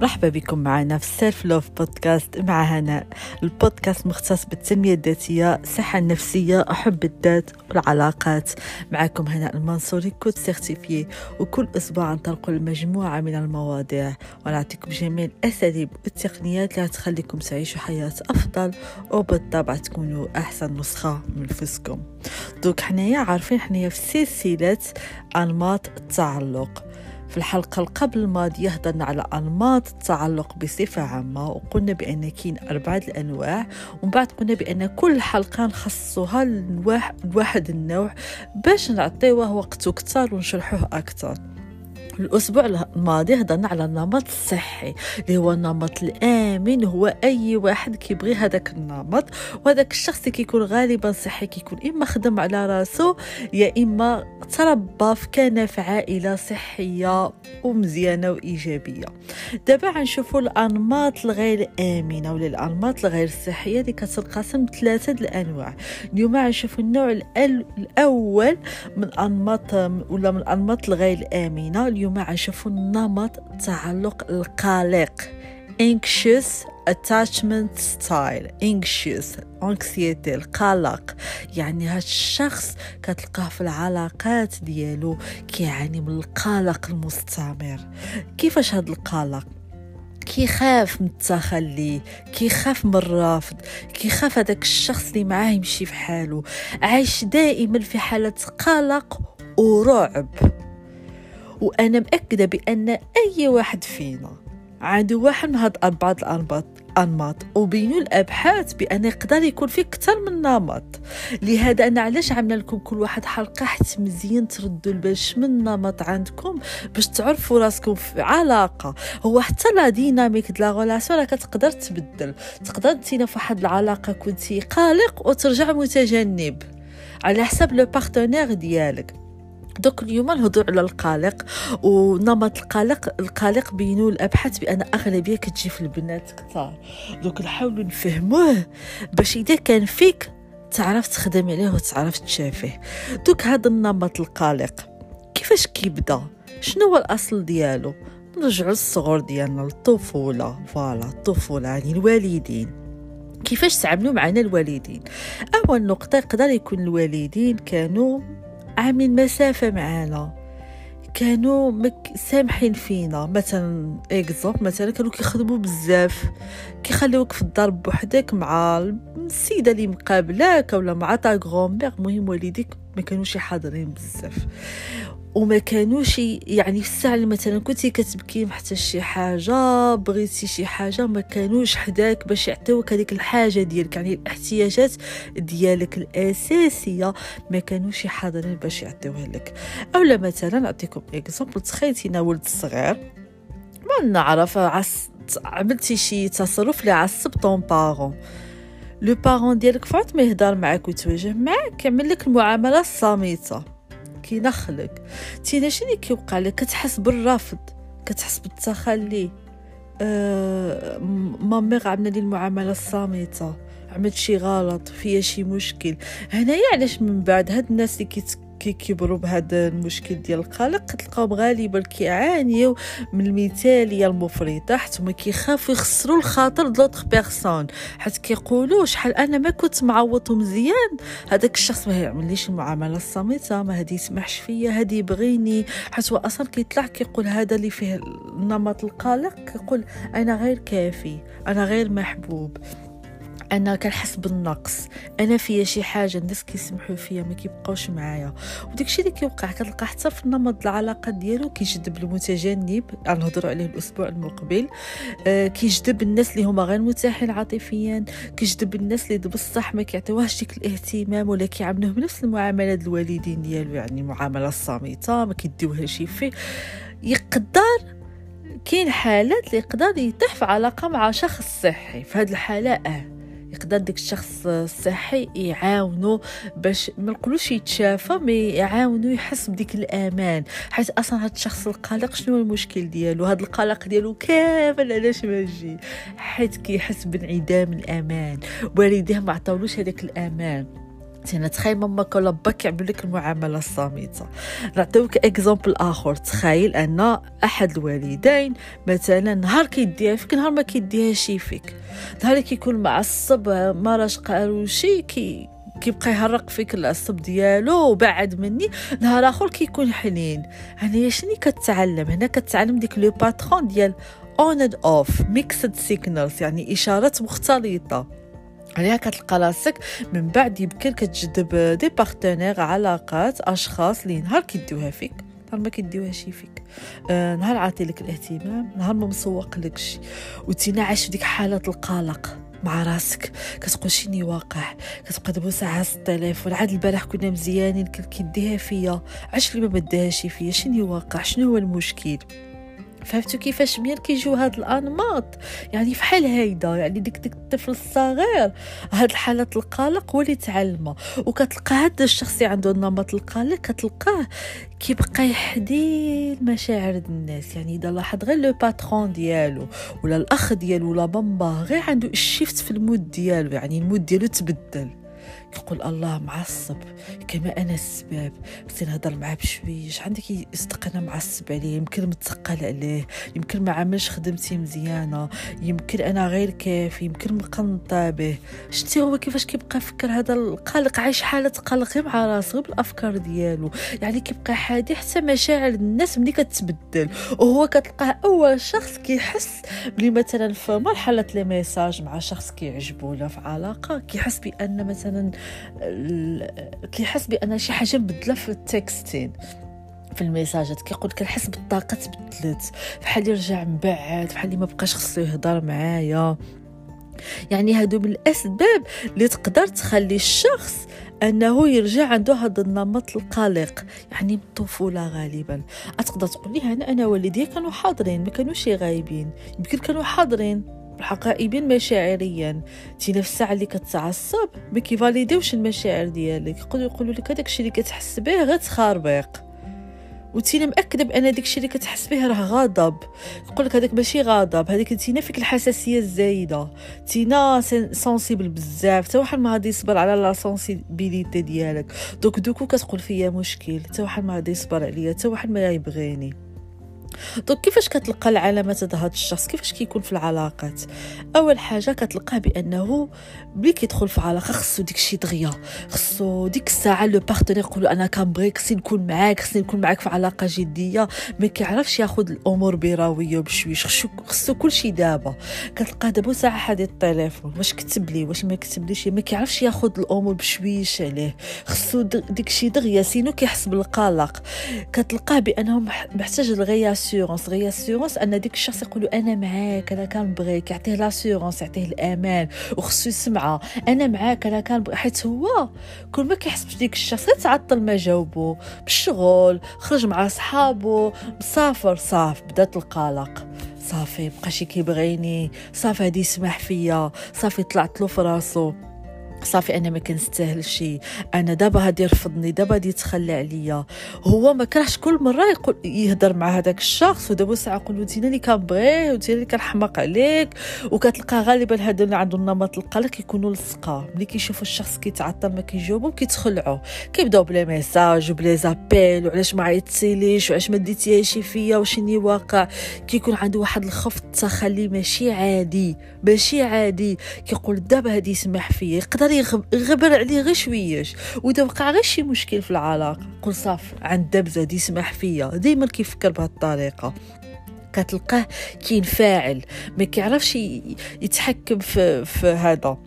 مرحبا بكم معنا في Self Love Podcast مع هناء البودكاست مختص بالتنمية الذاتية الصحة النفسية حب الذات والعلاقات. معكم هناء المنصوري coach certifiée وكل أسبوع نطلق مجموعة من المواضيع. ونعطيكم جميع الأساليب والتقنيات اللي تخليكم تعيشوا حياة أفضل وبالطبع تكونوا أحسن نسخة من نفسكم donc حنايا عارفين حنايا في سلسلة أنماط التعلق. في الحلقة قبل الماضية هضرنا على أنماط التعلق بصفة عامة وقلنا بأن كاين أربعة الأنواع ومن بعد قلنا بأن كل حلقة نخصصها لواحد النوع باش نعطيوه وقت أكثر ونشرحوه أكثر الأسبوع الماضي هضرنا على النمط الصحي اللي هو النمط الآمن هو أي واحد كيبغي هذاك النمط وهذاك الشخص اللي كيكون غالبا صحي كيكون إما خدم على راسو يا إما تربى في كان في عائلة صحية ومزيانة وإيجابية. دابا غنشوفوا الأنماط الغير آمنة ولا الأنماط الغير صحية اللي كتنقسم ثلاثة الأنواع. اليوم غنشوفوا النوع الأول من أنماط ولا من الأنماط الغير آمنة. اليوم اليوم غنشوفو نمط التعلق القلق. Anxious attachment style. Anxious anxiety القلق. يعني هاد الشخص كتلقاه في العلاقات ديالو كيعاني من القلق المستمر. كيفاش هاد القلق؟ كيخاف من التخلي كيخاف من الرفض كيخاف هذاك الشخص اللي معاه يمشي في حاله. عايش دائما في حالة قلق ورعب. وأنا مأكدة بأن أي واحد فينا عنده واحد من هاد أربعة الأنماط أنماط وبينوا الأبحاث بأن يقدر يكون في أكثر من نمط. لهذا أنا علاش عامله لكم كل واحد حلقة حتى مزيان تردوا البال من نمط عندكم باش تعرفوا راسكم في علاقة. هو حتى la dynamique de la راه كتقدر تبدل. تقدر تينا في واحد العلاقة كنتي قلق وترجع متجنب. على حسب le partenaire ديالك. donc اليوم نهضر على القلق ونمط القلق القلق بينوا الأبحاث بأن أغلبية كتجي في البنات كثار donc نحاولوا نفهموه باش إذا كان فيك تعرف تخدم عليه وتعرف تشافيه. donc هذا النمط القلق كيفاش كيبدا؟ شنو هو الأصل ديالو؟ نرجعوا للصغر ديالنا للطفولة. voilà الطفولة يعني الوالدين. كيفاش تعاملوا معنا الوالدين؟ أول نقطة يقدر يكون الوالدين كانوا عاملين مسافة معانا. كانوا مك سامحين فينا. مثلا exemple مثلا كانوا كيخدموا بزاف. كيخليوك في الدار بوحدك مع السيدة اللي مقابلاك ولا مع ta grand-mère مهم والديك ما كانوش حاضرين بزاف. وما كانوش يعني في الساعة اللي مثلا كنتي كتبكي حتى شي حاجة بغيتي شي حاجة ما كانوش حداك باش يعطيوك هذيك الحاجة ديالك. يعني الاحتياجات ديالك الأساسية ما كانوش حاضرين باش يعطيوها لك. أولا مثلا نعطيكم exemple تخيلتينا ولد صغير ما نعرف عس عملتي شي تصرف اللي عصب طون بارون لو بارون ديالك فات ما يهضر معاك ويتواجه معاك يعمل لك المعاملة الصامتة. كينخلك تينا شنو كيوقع لك؟ كتحس بالرفض كتحس بالتخلي. آه مامي عملنا لي المعاملة الصامتة. عملت شي غلط فيا شي مشكل. هنايا علاش من بعد؟ هاد الناس اللي كيت كي كيبروا بهذا المشكل ديال القلق كتلقاوهم غالبا كيعانيو من المثاليه المفرطة حتى هما كيخافوا يخسروا الخاطر د لوطخ بيرسون. حيت كيقولوا شحال أنا ما كنت معوض مزيان هذاك الشخص ما يعمليش المعاملة الصامتة ما هادي يسمحش فيا هادي يبغيني. حيت هو أصلا كيطلع كيقول هذا اللي فيه نمط القلق كيقول أنا غير كافي أنا غير محبوب. أنا كنحس بالنقص أنا فيا شي حاجة الناس كيسمحوا فيا ما كيبقاوش معايا. وداكشي اللي كيوقع كتلقى حتى في النمط العلاقة ديالو كيجذب المتجنب. غنهضروا عليه الأسبوع المقبل. آه كيجذب الناس اللي هما غير متاحين عاطفيا. كيجذب الناس اللي بصح ما كيعطيوهاش ديك الاهتمام ولا كيعاملوه بنفس المعاملة الوالدين ديالو. يعني المعامله الصامته ما كيديوهاش فيه. يقدر كاين حالات اللي يقدر يطيح في علاقة مع شخص صحي. في هذه الحالة آه. يقدر ديك الشخص الصحي يعاونو باش ما نقولوش يتشافى mais يعاونو يحس بديك الأمان. حيت أصلا هاد الشخص القلق شنو المشكل ديالو؟ هاد القلق ديالو كامل علاش ما جي؟ حيت كيحس بانعدام الأمان. والديه ما عطاولوش هذاك الأمان. تينا تخيل ماماك ولا باك يعملوا لك المعاملة الصامتة. نعطيوك exemple آخر تخيل أن أحد الوالدين مثلا نهار كيديها فيك نهار ما كيديهاش فيك. نهار كيكون معصب ما راش قالوا شي كي كيبقى يهرق فيك العصب ديالو وبعد مني. نهار آخر كيكون حنين. يعني شنو كتعلم؟ هنا كتعلم ديك le pattern ديال on and off mixed signals يعني إشارات مختلطة. عليها كتلقى راسك من بعد يمكن كتجذب des partenaires علاقات أشخاص اللي نهار كيديوها فيك. نهار ما كيديوهاش فيك. آه نهار عاطي لك الاهتمام نهار ما مسوق لكش وتينا عايش في ديك حالة القلق مع راسك. كتقول شني واقع كتبقى دابا ساعة التليفون عاد البارح كنا مزيانين كيديها فيا. علاش اللي ما بداهاش فيا شنو واقع؟ شنو هو المشكل؟ فهمتوا كيفاش مين كيجيو هاد الأنماط؟ يعني فحال هيدا يعني ديك ديك الطفل الصغير هاد الحالة القلق هو اللي تعلمه. وكتلقى هاد الشخص عنده النمط القلق كتلقاه كيبقى يحدي المشاعر الناس. يعني إذا لاحظ غير لو باترون ديالو ولا الأخ ديالو ولا بامبا غير عنده ال shift في ال mood ديالو. يعني ال mood ديالو تبدل. كيقول الله معصب كما أنا السباب. بس نهضر معاه بشويش. عندك يصدق أنا معصب عليه؟ يمكن متثقل عليه. يمكن ما عملش خدمتي مزيانة. يمكن أنا غير كافي يمكن مقنطه به شتي هو كيفاش كيبقى يفكر هذا القلق؟ عايش حالة قلق مع راسه بالأفكار ديالو. يعني كيبقى حادي حتى مشاعر الناس ملي كتبدل. وهو كتلقاه أول شخص كيحس بلي مثلا في مرحلة لي ميساج مع شخص كيعجبو ولا في علاقة كيحس بأن مثلا كيحس بأن شي حاجة مبدلة في التكستين في الميساجات. كيقول كنحس بالطاقة تبدلت فحال يرجع من بعد فحال ما بقاش خصو يهضر معايا. يعني هادو من الأسباب اللي تقدر تخلي الشخص أنه يرجع عنده هذا النمط القلق. يعني من الطفوله غالبا. تقدر تقول لي أنا أنا والدي كانوا حاضرين ما كانوش غايبين. يمكن كانوا حاضرين. حقا غايبين مشاعريا. تي نفس الساعة اللي كتعصب ما كي valide يوش المشاعر ديالك. يقولوا يقولوا لك هذاك الشيء اللي كتحس به غير تخربيق. وتينا مأكدة بأن داك الشيء اللي كتحس به راه غضب. يقول لك هذاك ماشي غضب هذيك تينا فيك الحساسية الزايدة. تينا sensible بزاف. حتى واحد ما غادي يصبر على la sensibilité ديالك. donc donc كتقول فيا مشكل. حتى واحد ما غادي يصبر عليا. حتى واحد ما يبغيني. donc كيفاش كتلقى العلامات هذا هذا الشخص؟ كيفاش كيكون في العلاقات؟ أول حاجة كتلقاه بأنه ملي كيدخل في علاقة خصو ديك الشيء دغيا خصو ديك الساعة le partenaire يقول أنا كنبغيك خصني نكون معاك خصني نكون معاك في علاقة جدية ما كيعرفش ياخذ الأمور برويه وبشويش خصو كلشي دابا. كتلقاه دابا ساعة حادي التليفون واش كتب لي واش ما كتب ليش ما كيعرفش ياخذ الأمور بشويش عليه. خصو ديك الشيء دغيا sinon كيحس بالقلق كتلقاه بأنه محتاج la réass- la réassurance réassurance أن ديك الشخص يقول أنا معاك أنا كنبغيك يعطيه l'assurance يعطيه الأمان وخصو يسمعها أنا معاك أنا كنبغي حيت هو كل ما كيحس بديك الشخص تعطل ما جاوبو بالشغل خرج مع صحابو مسافر صافي بدات القلق. صافي بقى كيبغيني صافي هادي يسمح فيا صافي طلعت له في راسو. صافي أنا ما كنستاهل شي. أنا دابا غادي يرفضني دابا غادي يتخلى عليا. هو ما كرهش كل مرة يقول يهضر مع هذاك الشخص ودابا ساعة يقول له دينا اللي كنبغيه ودينا اللي كنحماق عليك. وكتلقى غالبا هذا اللي عنده النمط القلق كيكونوا لصقا ملي كيشوفوا الشخص كيتعطل ما كيجاوبهم كيتخلعوا. كيبداو بلا ميساج وبلا زابيل وعلاش ما عيطتيليش وعلاش ما ديتيهاش فيا وشني واقع. كيكون عنده واحد الخوف التخلي ماشي عادي ماشي عادي. كيقول دابا هادي يسمح فيا يقدر يقدر يغبر عليه غير شويش وإذا وقع غير شي مشكل في العلاقة قول صاف عند دبزة دي يسمح فيا. ديما كيفكر بهذه الطريقة. كتلقاه كينفاعل ما كيعرفش يتحكم في في هذا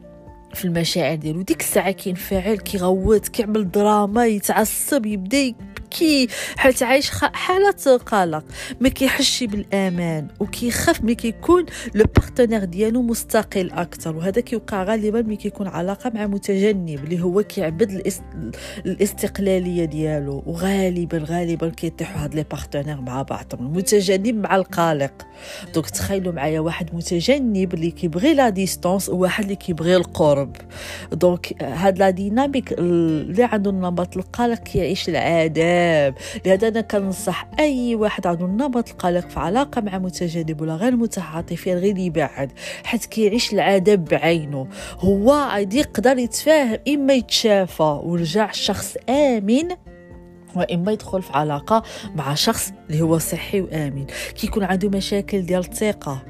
في المشاعر ديالو. ديك الساعة كينفعل كيغوت كيعمل دراما يتعصب يبدأ كي حيت عايش حالة قلق. ما كيحسش بالأمان وكيخاف ملي كيكون le partenaire ديالو مستقل أكثر وهذا كيوقع غالبا ملي كيكون علاقة مع متجنب اللي هو كيعبد الاست... الاستقلالية ديالو. وغالبا غالبا كيطيحوا هاد les partenaires مع بعضهم. المتجنب مع القلق. donc تخيلوا معايا واحد متجنب اللي كيبغي la distance وواحد اللي كيبغي القرب. donc هاد la dynamique اللي عنده النمط القلق كيعيش العادات. بزاف لهذا أنا كنصح أي واحد عنده النمط القلق في علاقة مع متجنب ولا غير متعاطفين غير يبعد حيت كيعيش العذاب بعينه. هو عادي يقدر يتفاهم إما يتشافى ورجع شخص آمن وإما يدخل في علاقة مع شخص اللي هو صحي وآمن. كيكون عنده مشاكل ديال الثقة.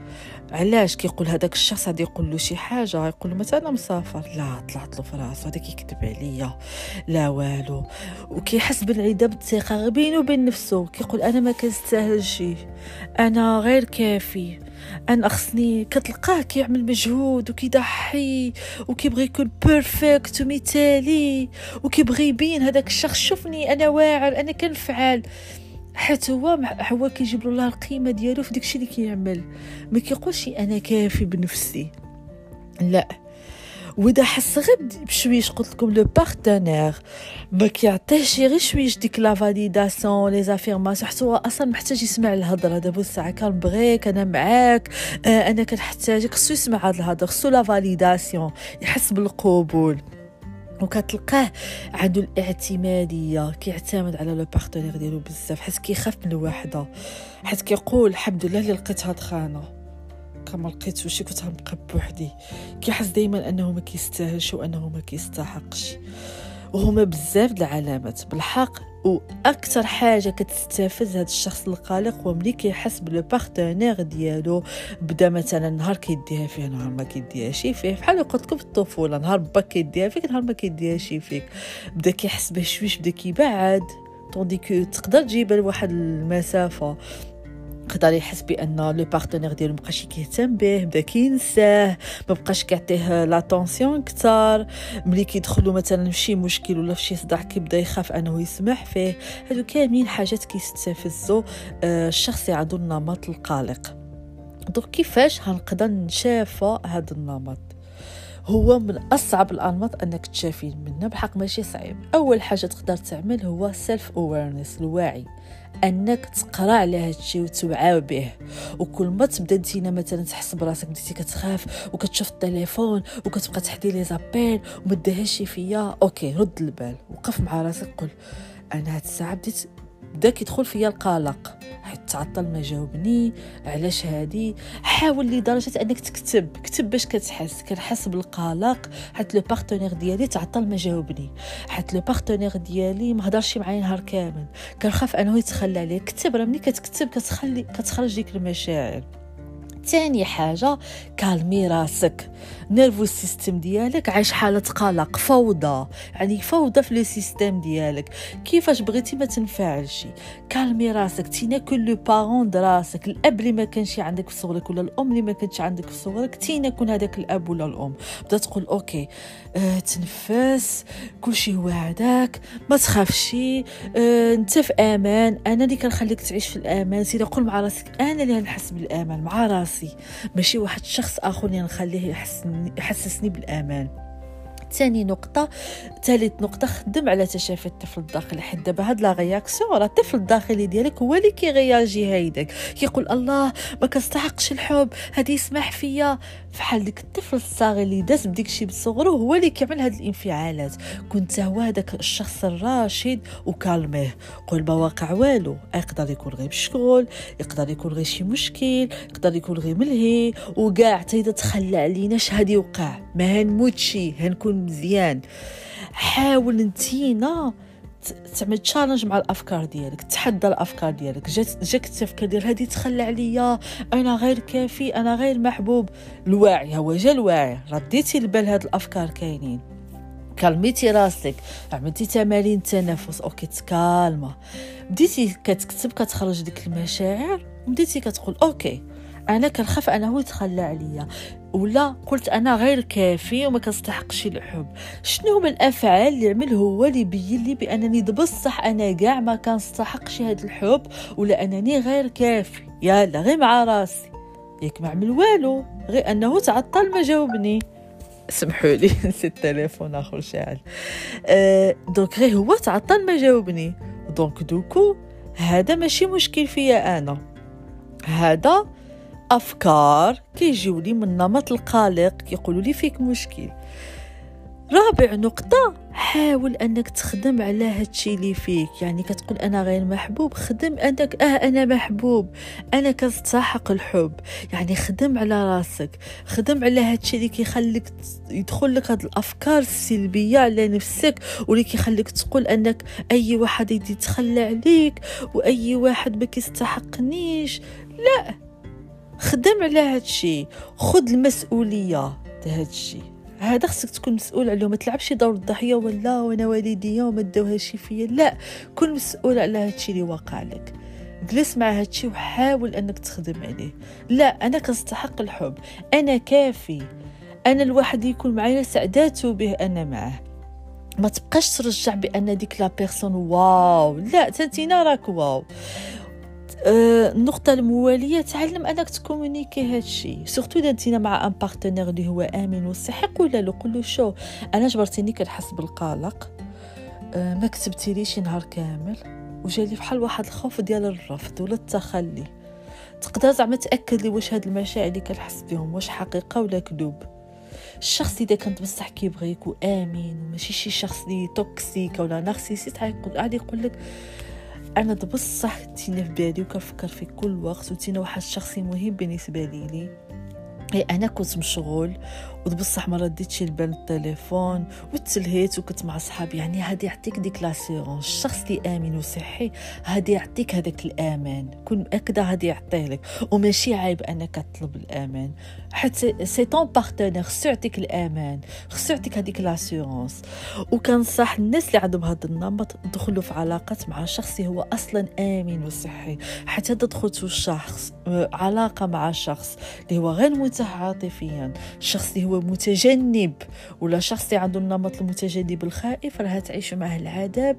علاش كيقول هذاك الشخص غادي يقول له شي حاجة؟ يقول مثلا مسافر. لا طلعت له في راسو هذا كيكذب عليا. لا والو. وكيحس بالعذاب الثقة بينه وبين نفسه. كيقول أنا ما كنستاهل شي. أنا غير كافي. أنا خصني كتلقاه كيعمل مجهود وكيضحي وكيبغي يكون perfect ومثالي وكيبغي يبين هذاك الشخص شوفني أنا واعر أنا كنفعل. حتى هو هو كيجيب له القيمة ديالو في داكشي اللي كيعمل. ما كيقولش أنا كافي بنفسي. لا. وإذا حس غير بشويش قلت لكم le partenaire ما كيعطيهش غير شويش ديك la validation les affirmations حتى هو أصلا محتاج يسمع الهضرة. دابا الساعة كنبغيك أنا معاك. آه أنا كنحتاجك خصو يسمع هاد الهضرة خصو la validation يحس بالقبول. وكتلقاه عنده الاعتمادية كيعتمد على le partenaire ديالو بزاف حيت كيخاف من الوحدة حيت كيقول الحمد لله اللي لقيت هاد خانه كون ما لقيتوشي كنت غنبقى بوحدي. كيحس دائما أنه ما كيستاهلش وأنه ما كيستحقش. وهما بزاف العلامات. بالحق وأكثر حاجة كتستفز هذا الشخص القلق هو ملي كيحس ب le partenaire ديالو بدا مثلا نهار كيديها فيه نهار ما كيديهاش فيه. بحال قلت لكم في الطفولة نهار باك كيديها فيك نهار ما كيديهاش فيك. بدا كيحس بشويش بدا كيبعد. tandis que تقدر تجيب لواحد المسافة. يقدر يحس بأن le partenaire ديالو مبقاش كيهتم به بدا كينساه ما بقاش كيعطيه l'attention كثار ملي كيدخلوا مثلا في شي مشكل ولا في شي صداع كيبدا يخاف أنه يسمح فيه. هادو كاملين حاجات كيستفزوا آه، الشخص اللي عنده النمط القلق. donc كيفاش هنقدر نشافى هذا النمط؟ هو من أصعب الأنماط أنك تشافي منه بحق ماشي صعيب. أول حاجة تقدر تعمل هو self awareness الوعي أنك تقرأ على هذا الشيء وتوعى به. وكل ما تبدأ انتينا مثلا تحس براسك بديتي كتخاف وكتشوف التليفون وكتبقى تحدي les appels وما فيا. okay رد البال وقف مع راسك قل أنا هاد الساعة بديت بدا كيدخل فيا القلق. حيت تعطل ما جاوبني علاش هادي؟ حاول لدرجة أنك تكتب كتب باش كتحس كنحس بالقلق. حيت le partenaire ديالي تعطل ما جاوبني. حيت le partenaire ديالي ما هضرش معايا نهار كامل. كنخاف أنه يتخلى عليا كتب راه ملي كتكتب كتخلي كتخرج ديك المشاعر. تاني حاجة calmer راسك. nervous system ديالك عايش حالة قلق فوضى. يعني فوضى في le système ديالك. كيفاش بغيتي ما تنفعلش calmer راسك تينا كون parent د راسك الأب اللي ما كانش عندك في صغرك ولا الأم اللي ما كانتش عندك في صغرك تينا كون هذاك الأب ولا الأم. بدا تقول okay آه تنفس كلشي هو هذاك ما تخافش آه أنت في أمان. أنا اللي كنخليك تعيش في الأمان. سيدي قول مع راسك أنا اللي نحس بالأمان مع راسي. ماشي واحد شخص آخر اللي نخليه يحسني يحسسني بالآمان. ثاني نقطة ثالث نقطة خدم على تشافي الطفل الداخلي حيت دابا هاد la réaction راه الطفل الداخلي ديالك هو اللي كيغياجي هيداك كيقول الله ما كنستحقش الحب هادي يسمح فيا. فحال ديك الطفل الصغير اللي داز بديك الشيء بصغرو هو اللي كيعمل هاد الانفعالات. كن انت هو هذاك الشخص الراشد وكالميه. قول ما واقع والو يقدر يكون غير مشغول يقدر يكون غير شي مشكل يقدر يكون غير ملهي وكاع حتى إذا تخلى علينا هادي وقع ما هنموتشي هنكون مزيان. حاول انتينا تعمل challenge مع الأفكار ديالك تحدى الأفكار ديالك. جات جاك التفكير ديال هذه تخلى عليا أنا غير كافي أنا غير محبوب. الوعي هو جا الوعي. رديتي البال هاد الأفكار كاينين. كلميتي راسك عملتي تمارين تنفس okay تكالما بديتي كتكتب كتخرج ديك المشاعر بديتي كتقول okay أنا كنخاف أنه يتخلى عليا. ولا قلت أنا غير كافي وما كنستحقش الحب. شنو هما الافعال اللي عمل هو اللي يبين لي بأنني بصح أنا كاع ما كنستحقش هذا الحب ولا أنني غير كافي. يلا غير مع راسي. ياك ما عمل والو غير أنه تعطل ما جاوبني. سمحوا لي نسيت التليفون آخر شاعل أه donc غير هو تعطل ما جاوبني. donc du coup هذا ماشي مشكل فيا أنا. هذا أفكار كيجيو لي من نمط القلق كيقولوا لي فيك مشكل. رابع نقطة حاول أنك تخدم على هادشي اللي فيك. يعني كتقول أنا غير محبوب خدم أنك آه أنا محبوب. أنا كنستحق الحب. يعني خدم على راسك. خدم على هادشي اللي كيخليك يدخل لك هاد الأفكار السلبية على نفسك واللي كيخليك تقول أنك أي واحد يتخلى عليك وأي واحد ما كيستحقنيش. لا! خدم على هادشي خد المسؤولية تاع هادشي. هذا خصك تكون مسؤول عليه ما تلعبش دور الضحية ولا وأنا والديا وما داوهاش فيا لا. كن مسؤول على هادشي اللي واقع لك. جلس مع هادشي وحاول أنك تخدم عليه. لا أنا كنستحق الحب. أنا كافي. أنا الواحد يكون معايا سعدات به أنا معاه. ما تبقاش ترجع بأن ديك la personne wow. لا تنتينا راك wow. آه، النقطة الموالية تعلم أنك ت communiquer هادشي surtout إذا أنتينا مع un partenaire اللي هو امن وصحي قول له قول شو أنا جبرتيني كنحس بالقلق أه ما كتبتيليش نهار كامل وجالي بحال واحد الخوف ديال الرفض ولا التخلي. تقدر زعما تأكد لي واش هاد المشاعر اللي كنحس بهم واش حقيقة ولا كذوب. الشخص إذا كنت بصح كيبغيك وامن وماشي شي شخص اللي toxique ولا narcissiste غادي يقول لك أنا بصح تينا في بالي وكنفكر في كل وقت وتينا واحد الشخص مهم بالنسبة لي لي أنا كنت مشغول وبصح ما رديتش البال التليفون وتلهيت وكنت مع صحابي. يعني هادي يعطيك ديك l'assurance الشخص اللي آمن وصحي هادي يعطيك هذاك الامان كن مأكدة هادي يعطيه لك وماشي عيب أنك تطلب الامان حتى c'est ton partenaire خصو يعطيك الامان خصو يعطيك هذيك l'assurance وكنصح الناس اللي عندهم هذا النمط دخلوا في علاقات مع شخص هو أصلا آمن وصحي. حتى دخلتوا الشخص آه، علاقة مع شخص اللي هو غير متاح عاطفيا الشخص اللي هو متجنب. ولا شخص اللي عنده النمط المتجنب الخائف راه تعيشوا معه العذاب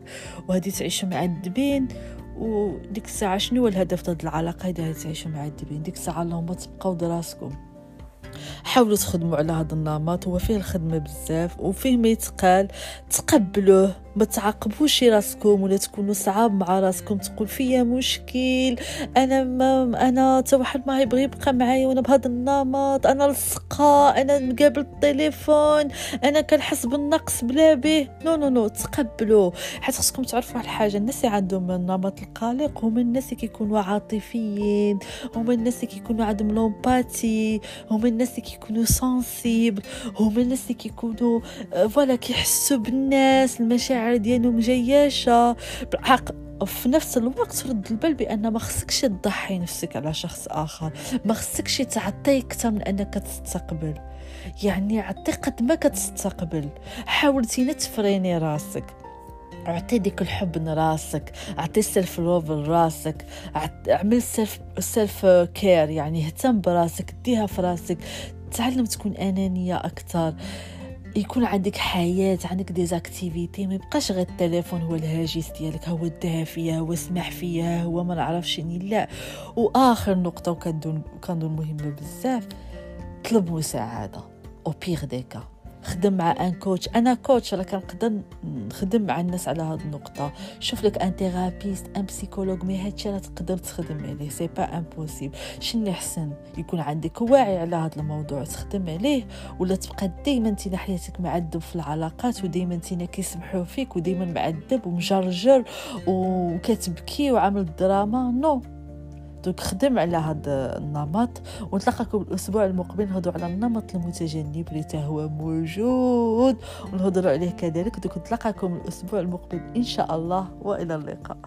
وهذه تعيشوا معذبين وديك الساعة شنو هو الهدف تاع العلاقة؟ إذا تعيشوا معذبين ديك الساعة اللهم تبقاو براسكم. حاولوا تخدموا على هذا النمط هو فيه الخدمة بزاف وفيه ما يتقال. تقبلوه ما تعاقبوش راسكم ولا تكونوا صعاب مع راسكم تقول فيا مشكل أنا ما أنا تا واحد ما يبغي يبقى معايا وأنا بهذا النمط أنا لصقة أنا نقابل التليفون أنا كنحس بالنقص بلا به. no no no تقبلوا حيت خصكم تعرفوا واحد الحاجة الناس اللي عندهم النمط القلق هما الناس اللي كيكونوا عاطفيين هما الناس اللي كيكونوا عندهم لومباتي هما الناس اللي كيكونوا سنسيبل هما الناس اللي كيكونوا فوالا كيحسوا بالناس المشاعر ديالهم جياشة. بالحق في نفس الوقت رد البال بأن ما خصكش تضحي نفسك على شخص آخر. ما خصكش تعطي أكثر من أنك تستقبل. يعني عطي قد ما كتستقبل. حاولتي ت freiner راسك. اعطي ديك الحب لراسك اعطي self love لراسك اعمل self self care يعني اهتم براسك ديها في راسك تعلم تكون أنانية أكثر. يكون عندك حياة عندك des activités ما يبقاش غير التليفون هو الهاجس ديالك هو الدافية هو اسمح فيا هو ما نعرفش لا. وآخر نقطة وكنظن كنظن مهمة بزاف طلب مساعدة au pire des cas خدم مع un coach. أنا coach راه كنقدر نخدم مع الناس على هذه النقطة. شوف لك un thérapiste un psychologue mais هادشي راه تقدر تخدم عليه. c'est pas impossible. شنو احسن يكون عندك وعي على هذا الموضوع. تخدم عليه ولا تبقى دائما انت حياتك معذب في العلاقات ودائما انت كيسمحوا فيك ودائما معذب ومجرجر وكتبكي وعامل دراما no. no. دوك خدم على هذا النمط. ونتلاقاكم الأسبوع المقبل نهضروا على النمط المتجنب اللي هو موجود. ونهضروا عليه كذلك. دوك نتلاقاكم الأسبوع المقبل إن شاء الله. وإلى اللقاء.